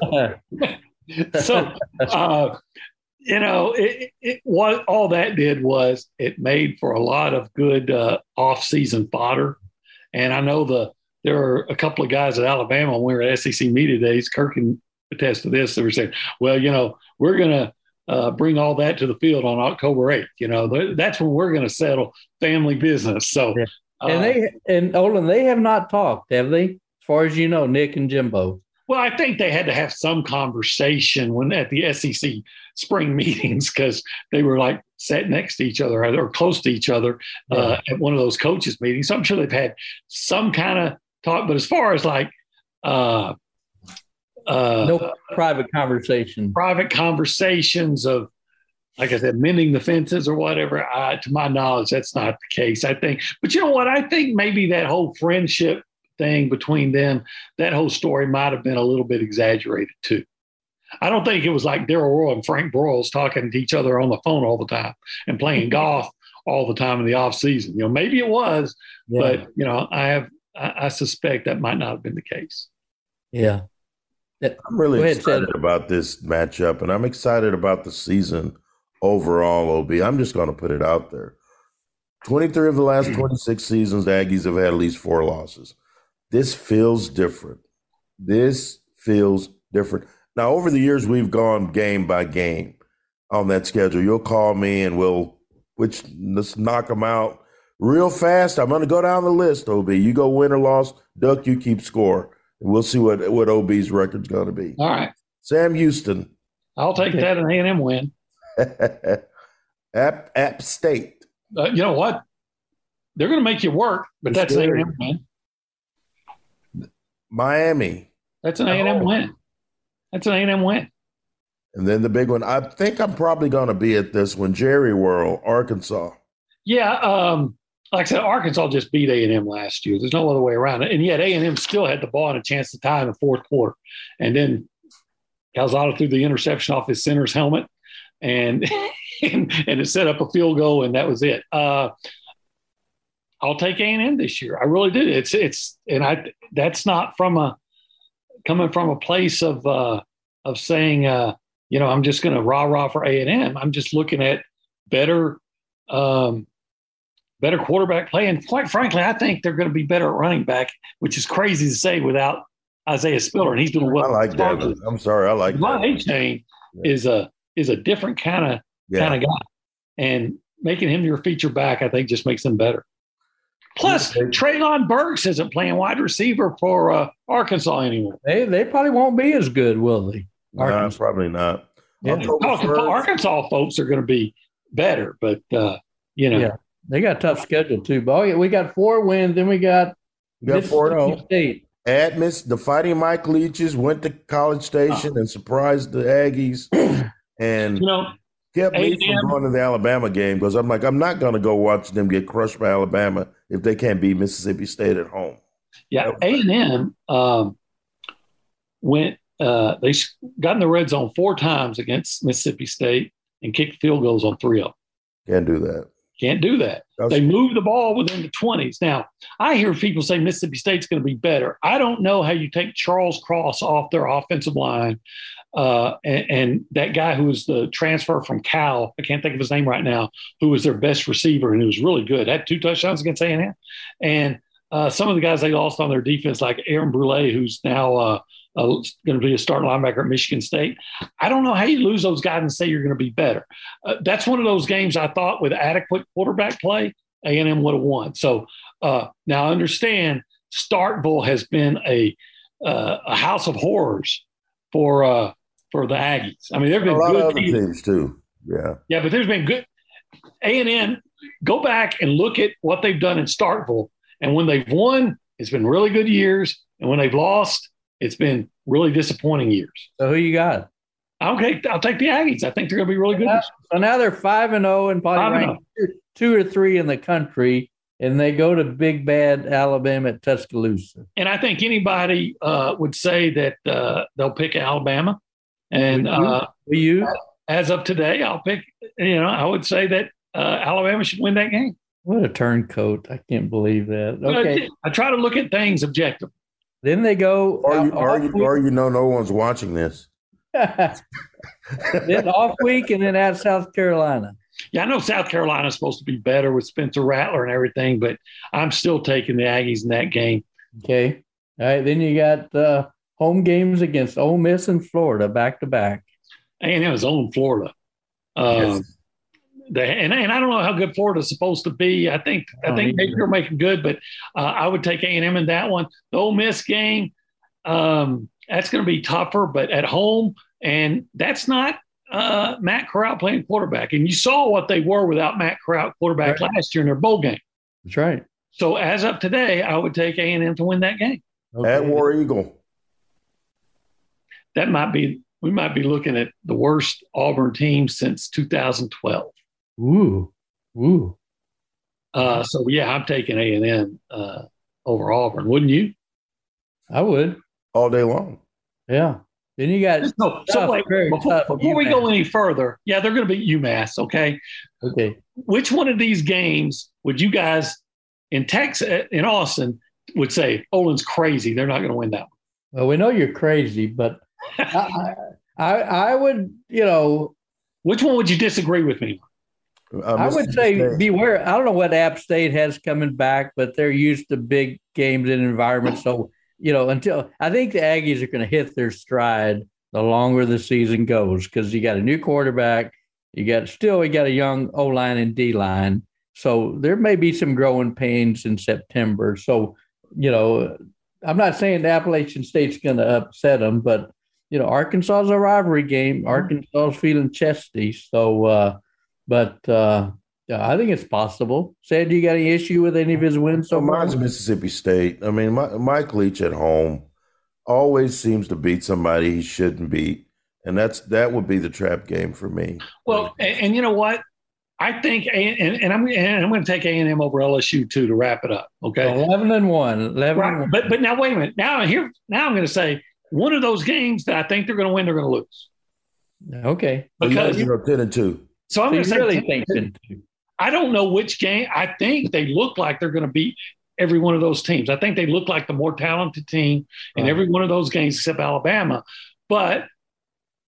so, uh, you know, it, it, what all that did was it made for a lot of good uh, off-season fodder. And I know the there are a couple of guys at Alabama when we were at SEC media days. Kirk can attest to this. They were saying, "Well, you know, we're going to uh, bring all that to the field on October 8th. You know, that's when we're going to settle family business." So, yeah. and uh, they and Olin, they have not talked, have they? As far as you know, Nick and Jimbo. Well, I think they had to have some conversation when at the SEC spring meetings because they were like sat next to each other or close to each other uh, at one of those coaches meetings. So I'm sure they've had some kind of talk. But as far as like uh, uh, no private conversation, private conversations of like I said, mending the fences or whatever. I, to my knowledge, that's not the case. I think, but you know what? I think maybe that whole friendship thing between them, that whole story might have been a little bit exaggerated too. I don't think it was like Darrell Royal and Frank Broyles talking to each other on the phone all the time and playing golf all the time in the off season. You know, maybe it was, yeah. but you know, I have I, I, suspect that might not have been the case. Yeah. I'm really ahead, excited Ted. about this matchup and I'm excited about the season overall, OB. I'm just going to put it out there. 23 of the last 26 seasons, the Aggies have had at least four losses. This feels different. This feels different. Now, over the years, we've gone game by game on that schedule. You'll call me and we'll, which let's knock them out real fast. I'm going to go down the list, OB. You go win or loss, Duck, you keep score. And we'll see what, what OB's record's going to be. All right. Sam Houston. I'll take that an A&M win. App, App State. Uh, you know what? They're going to make you work, but it's that's scary. an A&M win. Miami. That's an A&M oh. win. That's an A&M win. And then the big one. I think I'm probably going to be at this one. Jerry World, Arkansas. Yeah, um, like I said, Arkansas just beat A&M last year. There's no other way around it. And yet A&M still had the ball and a chance to tie in the fourth quarter. And then Calzada threw the interception off his center's helmet and and, and it set up a field goal, and that was it. Uh, I'll take A and M this year. I really do. It's it's and I that's not from a coming from a place of uh, of saying uh, you know I'm just going to rah rah for A and M. I'm just looking at better um, better quarterback play, and quite frankly, I think they're going to be better at running back, which is crazy to say without Isaiah Spiller, and he's doing well. I like that. I'm sorry, I like that. Achane yeah. is a is a different kind of yeah. kind of guy, and making him your feature back, I think, just makes him better. Plus, Treylon Burks isn't playing wide receiver for uh, Arkansas anymore. They they probably won't be as good, will they? No, probably not. Yeah. Arkansas folks are going to be better, but uh, you know, yeah, they got a tough schedule too. But oh, yeah, we got four wins, then we got we got four State. At Miss, the Fighting Mike Leaches went to College Station oh. and surprised the Aggies. and you know kept me from going to the Alabama game because I'm like, I'm not going to go watch them get crushed by Alabama if they can't beat Mississippi State at home. Yeah, A and M um, went. Uh, they got in the red zone four times against Mississippi State and kicked field goals on three of them. Can't do that. Can't do that. That's they move the ball within the 20s. Now, I hear people say Mississippi State's going to be better. I don't know how you take Charles Cross off their offensive line uh, and, and, that guy who was the transfer from Cal, I can't think of his name right now, who was their best receiver and he was really good. Had two touchdowns against A&M. And uh, some of the guys they lost on their defense, like Aaron Brule, who's now uh, uh going to be a starting linebacker at Michigan State. I don't know how you lose those guys and say you're going to be better. Uh, that's one of those games I thought with adequate quarterback play, A&M would have won. So uh, now I understand Starkville has been a a house of horrors for for the Aggies. I mean, there've been a lot good of other teams. teams too. Yeah, yeah, but there's been good. A and M. Go back and look at what they've done in Starkville, and when they've won, it's been really good years, and when they've lost, it's been really disappointing years. So who you got? Okay, I'll take the Aggies. I think they're going to be really good. So now they're five and zero oh and probably ranked oh. two or three in the country, and they go to Big Bad Alabama at Tuscaloosa. And I think anybody uh, would say that uh, they'll pick Alabama. And uh, you, as of today, I'll pick. You know, I would say that uh, Alabama should win that game. What a turncoat! I can't believe that. Okay, I, I try to look at things objectively. Then they go. Or you, or you, or you know, no one's watching this. then off week, and then at South Carolina. Yeah, I know South Carolina's supposed to be better with Spencer Rattler and everything, but I'm still taking the Aggies in that game. Okay. All right. Then you got uh, home games against Ole Miss and Florida back to back. A&M is on Florida. Um, yes. they, and, and I don't know how good Florida's supposed to be. I think I think maybe you're making good, but uh, I would take A and M in that one. The Ole Miss game, um, that's going to be tougher, but at home, and that's not uh, Matt Corral playing quarterback. And you saw what they were without Matt Corral quarterback right. last year in their bowl game. That's right. So as of today, I would take A and M to win that game. Okay. At War Eagle. That might be we might be looking at the worst Auburn team since 2012. Ooh, ooh. Uh, so yeah, I'm taking A and M uh, over Auburn. Wouldn't you? I would all day long. Yeah. Then you got so, so wait, before, before we go any further, yeah, they're going to beat UMass. Okay. Okay. Which one of these games would you guys in Texas in Austin would say Olin's crazy? They're not going to win that one. Well, we know you're crazy, but I, I, I would, you know, which one would you disagree with me? Uh, I would say State. beware. I don't know what App State has coming back, but they're used to big games and environments. So, you know, until I think the Aggies are going to hit their stride the longer the season goes because you got a new quarterback, you got still you got a young O line and D line. So there may be some growing pains in September. So, you know, I'm not saying the Appalachian State's going to upset them, but you know, Arkansas is a rivalry game. Mm-hmm. Arkansas is feeling chesty. So, uh, but uh, yeah, I think it's possible. Said you got any issue with any of his wins so well, Mine's Mississippi State. I mean, my, Mike Leach at home always seems to beat somebody he shouldn't beat, and that's that would be the trap game for me. Well, and, and you know what? I think, and, and I'm and I'm going to take A and M over LSU too to wrap it up. Okay, eleven and one. Eleven. Right. And one. But but now wait a minute. Now here now I'm going to say one of those games that I think they're going to win, they're going to lose. Okay. Because you're ten and two. So I'm so going to say really think I don't know which game. I think they look like they're going to beat every one of those teams. I think they look like the more talented team in every one of those games except Alabama. But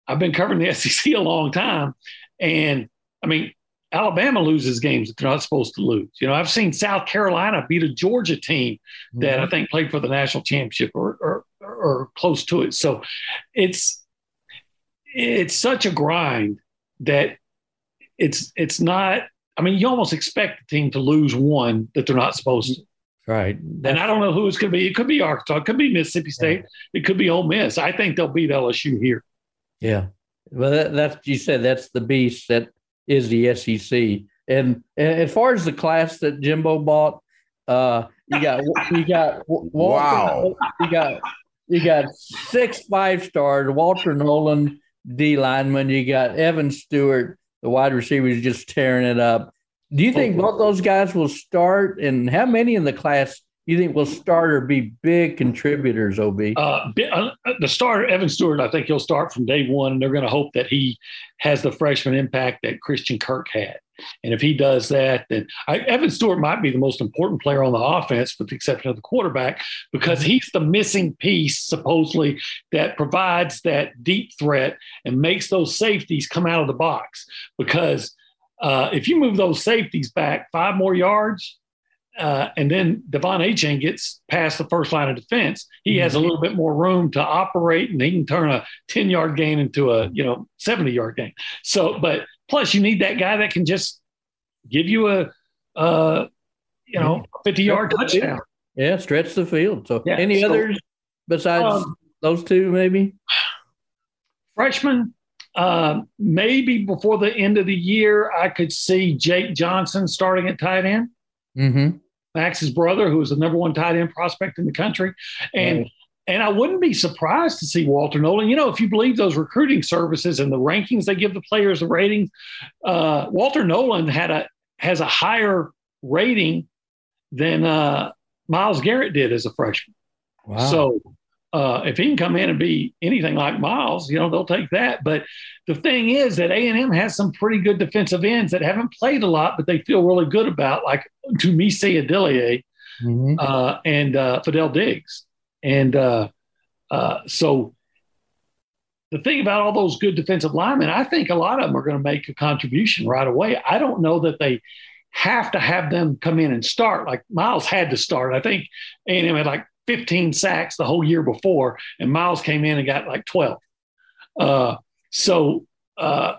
I've been covering the SEC a long time, and I mean Alabama loses games that they're not supposed to lose. You know, I've seen South Carolina beat a Georgia team that mm-hmm. I think played for the national championship or, or or close to it. So it's it's such a grind that it's it's not. I mean, you almost expect the team to lose one that they're not supposed to. Right. That's, and I don't know who it's going to be. It could be Arkansas. It could be Mississippi State. Yeah. It could be Ole Miss. I think they'll beat LSU here. Yeah. Well, that, that's you said that's the beast that is the SEC. And, and as far as the class that Jimbo bought, uh, you got you got Walter, wow. You got you got six five stars. Walter Nolen, D lineman. You got Evan Stewart, the wide receiver, is just tearing it up. Do you think both those guys will start? And how many in the class do you think will start or be big contributors, OB? Uh, uh, the starter, Evan Stewart, I think he'll start from day one. And they're going to hope that he has the freshman impact that Christian Kirk had. And if he does that, then I, Evan Stewart might be the most important player on the offense, with the exception of the quarterback, because mm-hmm. he's the missing piece, supposedly, that provides that deep threat and makes those safeties come out of the box. Because uh, if you move those safeties back five more yards, uh, and then De'Von Achane gets past the first line of defense. He mm-hmm. has a little bit more room to operate, and he can turn a ten yard gain into a you know seventy yard gain. So, but plus you need that guy that can just give you a, uh, you know, fifty yard touchdown. Yeah, stretch the field. So, yeah, any so, others besides um, those two, maybe? Freshman, uh, maybe before the end of the year, I could see Jake Johnson starting at tight end. Mm-hmm. Max's brother, who was the number one tight end prospect in the country. And. And I wouldn't be surprised to see Walter Nolen. You know, if you believe those recruiting services and the rankings they give the players the ratings, uh, Walter Nolen had a has a higher rating than uh, Myles Garrett did as a freshman. Wow. So uh, if he can come in and be anything like Myles, you know, they'll take that. But the thing is that A&M has some pretty good defensive ends that haven't played a lot, but they feel really good about, like Tunmise Adeleye mm-hmm. uh, and uh, Fadil Diggs. And uh, uh, so the thing about all those good defensive linemen, I think a lot of them are going to make a contribution right away. I don't know that they have to have them come in and start. Like Myles had to start. I think A&M had like 15 sacks the whole year before, and Myles came in and got like 12. Uh, so uh,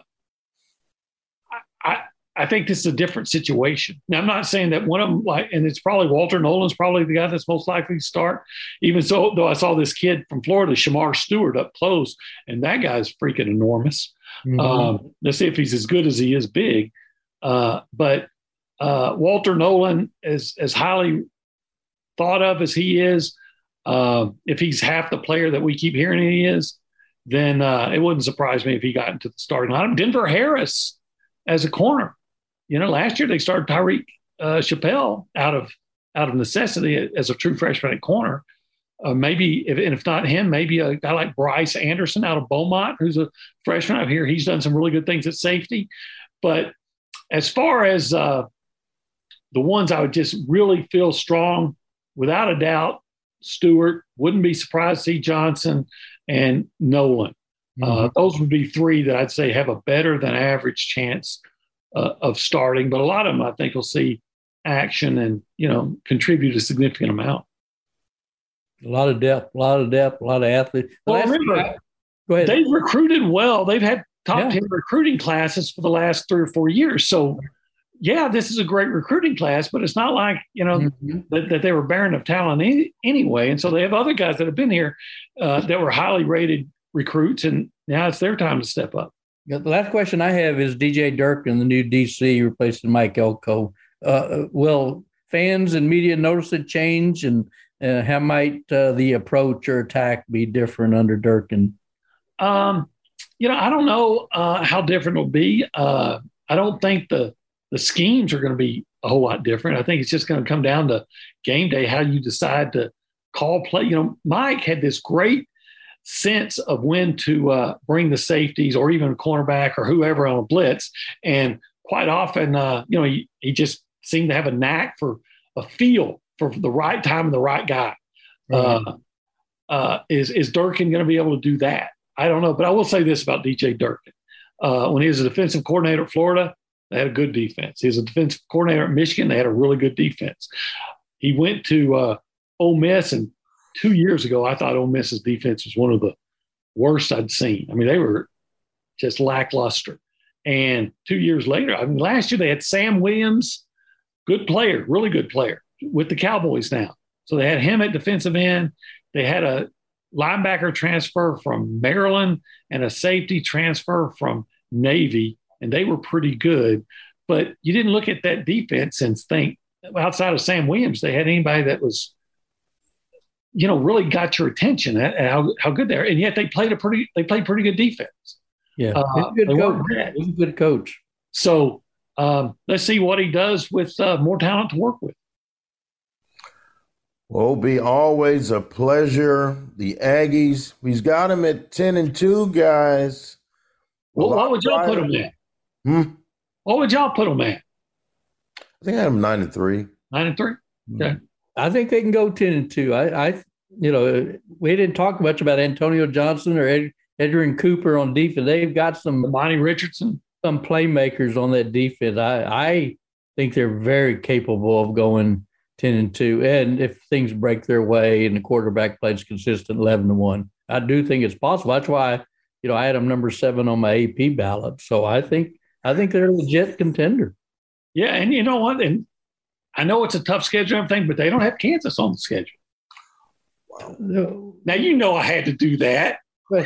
I, think this is a different situation. Now, I'm not saying that one of them, like, and it's probably Walter Nolen's probably the guy that's most likely to start. Even so, though I saw this kid from Florida, Shemar Stewart, up close, and that guy's freaking enormous. Mm-hmm. Um, let's see if he's as good as he is big. Uh, but uh, Walter Nolen, as as highly thought of as he is, uh, if he's half the player that we keep hearing he is, then uh, it wouldn't surprise me if he got into the starting lineup. Denver Harris as a corner you know, last year they started Tyreek uh, Chappell out of out of necessity as a true freshman at corner. Uh, maybe, if, and if not him, maybe a guy like Bryce Anderson out of Beaumont, who's a freshman out here. He's done some really good things at safety. But as far as uh, the ones I would just really feel strong, without a doubt, Stewart, wouldn't be surprised to see Johnson and Nolen. Uh, mm-hmm. Uh, those would be three that I'd say have a better than average chance uh, of starting, but a lot of them I think will see action and you know contribute a significant amount. A lot of depth, a lot of depth, a lot of athletes. Well, remember, go ahead. They've recruited well. They've had top yeah. ten recruiting classes for the last three or four years. So, yeah, this is a great recruiting class, but it's not like you know mm-hmm. that, that, they were barren of talent any, anyway. And so they have other guys that have been here uh, that were highly rated recruits, and now it's their time to step up. The last question I have is DJ Durkin, the new DC replacing Mike Elko. Uh, will fans and media notice a change, and uh, how might uh, the approach or attack be different under Durkin? Um, you know, I don't know uh, how different it'll be. Uh, I don't think the the schemes are going to be a whole lot different. I think it's just going to come down to game day, how you decide to call play. You know, Mike had this great sense of when to uh, bring the safeties or even a cornerback or whoever on a blitz. And quite often, uh, you know, he, he just seemed to have a knack for a feel for the right time and the right guy. Mm-hmm. Uh, uh, is is Durkin going to be able to do that? I don't know, but I will say this about DJ Durkin: uh, when he was a defensive coordinator at Florida, they had a good defense. He was a defensive coordinator at Michigan; they had a really good defense. He went to uh, Ole Miss and two years ago, I thought Ole Miss's defense was one of the worst I'd seen. I mean, they were just lackluster. And two years later, I mean, last year they had Sam Williams, good player, really good player with the Cowboys now. So they had him at defensive end. They had a linebacker transfer from Maryland and a safety transfer from Navy, and they were pretty good. But you didn't look at that defense and think outside of Sam Williams, they had anybody that was you know, really got your attention at, how, how good they are. And yet they played a pretty, they played pretty good defense. Yeah. Uh, He's a good coach. He's a good coach. So um, let's see what he does with uh, more talent to work with. Will be always a pleasure. The Aggies, he's got him at 10 and 2, guys. Well, what would y'all put him at? Hmm? What would y'all put him at? I think I had him 9 and 3. 9 and 3? Hmm. Okay. I think they can go ten and two. I, I, you know, we didn't talk much about Antonio Johnson or Ed, Cooper on defense. They've got some Monty Richardson, some playmakers on that defense. I, I think they're very capable of going ten and two. And if things break their way and the quarterback plays consistent, eleven to one, I do think it's possible. That's why, you know, I had them number seven on my AP ballot. So I think I think they're a legit contender. Yeah, and you know what? And I know it's a tough schedule and everything, but they don't have Kansas on the schedule. No. Now you know I had to do that. So,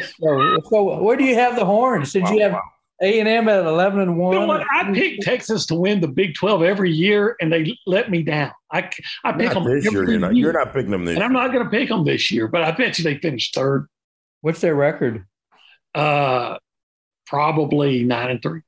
so where do you have the horns? Did you have A and M at eleven and one? You know what? I picked Texas to win the Big Twelve every year, and they let me down. I I pick not them this year. You're not, you're not picking them this. And year. I'm not going to pick them this year, but I bet you they finished third. What's their record? Uh, probably nine and three.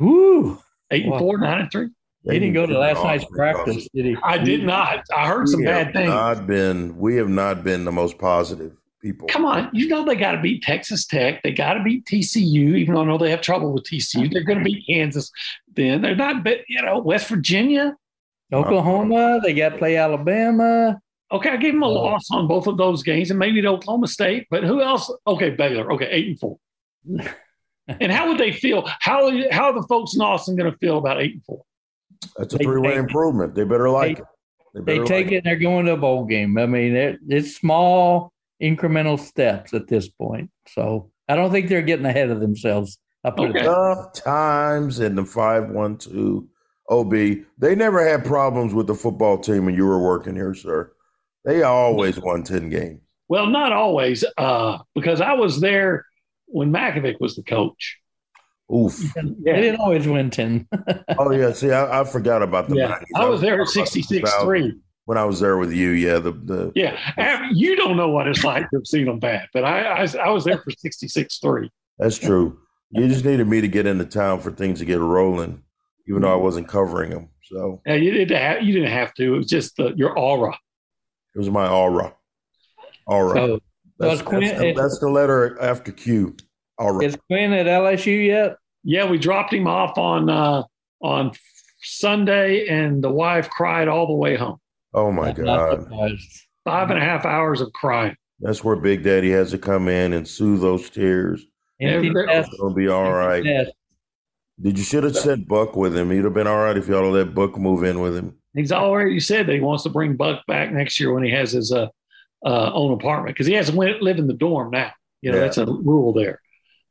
Whoo, eight and four, nine and three. He didn't go to last night's practice, did he? I did not. I heard some bad things. Not been. We have not been the most positive people. Come on, you know they got to beat Texas Tech. They got to beat TCU, even though I know they have trouble with TCU. They're going to beat Kansas. Then they're not. You know, West Virginia, Oklahoma. They got to play Alabama. Okay, I gave them a uh, loss on both of those games, and maybe to Oklahoma State. But who else? Okay, Baylor. Okay, eight and four. and how would they feel? How how are the folks in Austin going to feel about eight and four? That's a three way improvement. They better like they, it. They, they take like it and they're going to a bowl game. I mean, it, it's small incremental steps at this point. So I don't think they're getting ahead of themselves. I put Okay. Tough times in the 512 OB. They never had problems with the football team when you were working here, sir. They always won 10 games. Well, not always, uh, because I was there when Mackovic was the coach. Oof. They Yeah, didn't always win 10. Oh, yeah. See, I, I forgot about the yeah. 90s. I was there at 66 3. When I was there with you, yeah. The, the Yeah. And You don't know what it's like to have seen them bad, but I, I, I was there for 66 3. That's true. You just needed me to get into town for things to get rolling, even though I wasn't covering them. So Yeah, you didn't have, you didn't have to. It was just the, your aura. it was my aura. Aura. So, that's, so Quinn- that's the, that's the letter after Q. Aura. is Quinn at LSU yet? Yeah, we dropped him off on uh, on Sunday, and the wife cried all the way home. Oh my I'm God. Five and a half hours of crying. That's where Big Daddy has to come in and soothe those tears. Empty Yeah. It's gonna be all right. Did you should have sent Buck with him? He'd have been all right if y'all let Buck move in with him. He's already said that he wants to bring Buck back next year when he has his uh, uh, own apartment because he hasn't went live in the dorm now. You know Yeah. that's a rule there.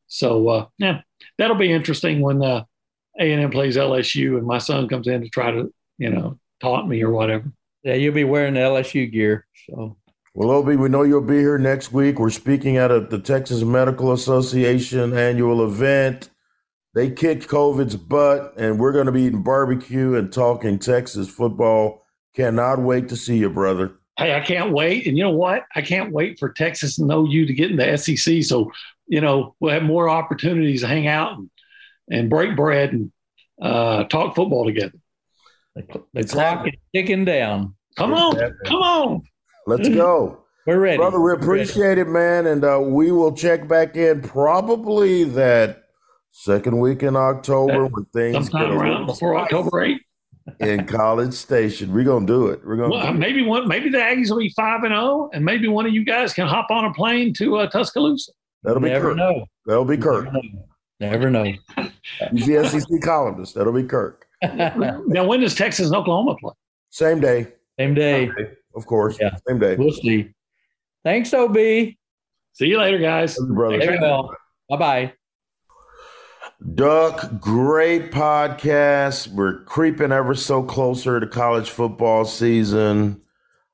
So uh, yeah, that'll be interesting when uh, A and M plays LSU and my son comes in to try to you know taunt me or whatever. Yeah, you'll be wearing the LSU gear. So Well, OB, we know you'll be here next week. We're speaking at a, the Texas Medical Association annual event. They kicked COVID's butt, and we're going to be eating barbecue and talking Texas football. Cannot wait to see you, brother. Hey, I can't wait. And you know what? I can't wait for Texas and OU to get in the SEC. So, you know, we'll have more opportunities to hang out and, and break bread and uh, talk football together. the, the clock is ticking down. Come on. Come on. Let's go. We're ready. Brother, we appreciate it, man. And uh, we will check back in probably that second week in October when things get Sometime a around little before October 8th. in College Station. We're going to do it. We're going to Well, maybe one, maybe the Aggies will be 5 and 0, and maybe one of you guys can hop on a plane to uh, Tuscaloosa. That'll be Never Kirk. know. That'll be Kirk. Never know. He's the SEC columnist. That'll be Kirk. Now, when does Texas and Oklahoma play? Same day, Same day. of course. Yeah. Same day. We'll see. Thanks, OB. See you later, guys. Brother. Bye bye. Duck, great podcast. We're creeping ever so closer to college football season.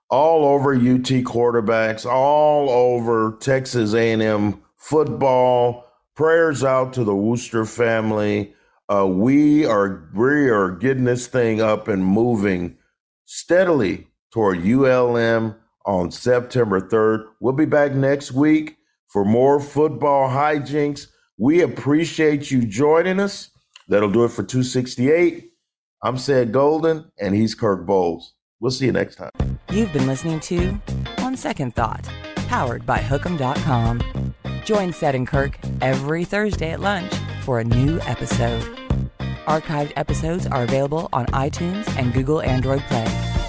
All over UT quarterbacks, all over Texas A&M football. Prayers out to the Worster family. Uh, we are we are getting this thing up and moving steadily toward ULM on September 3rd. We'll be back next week for more football hijinks. We appreciate you joining us. That'll do it for 268. I'm Sid Golden, and he's Kirk Bohls. We'll see you next time. You've been listening to On Second Thought, powered by Hook'em.com. Join Seth and Kirk every Thursday at lunch for a new episode. Archived episodes are available on iTunes and Google Android Play.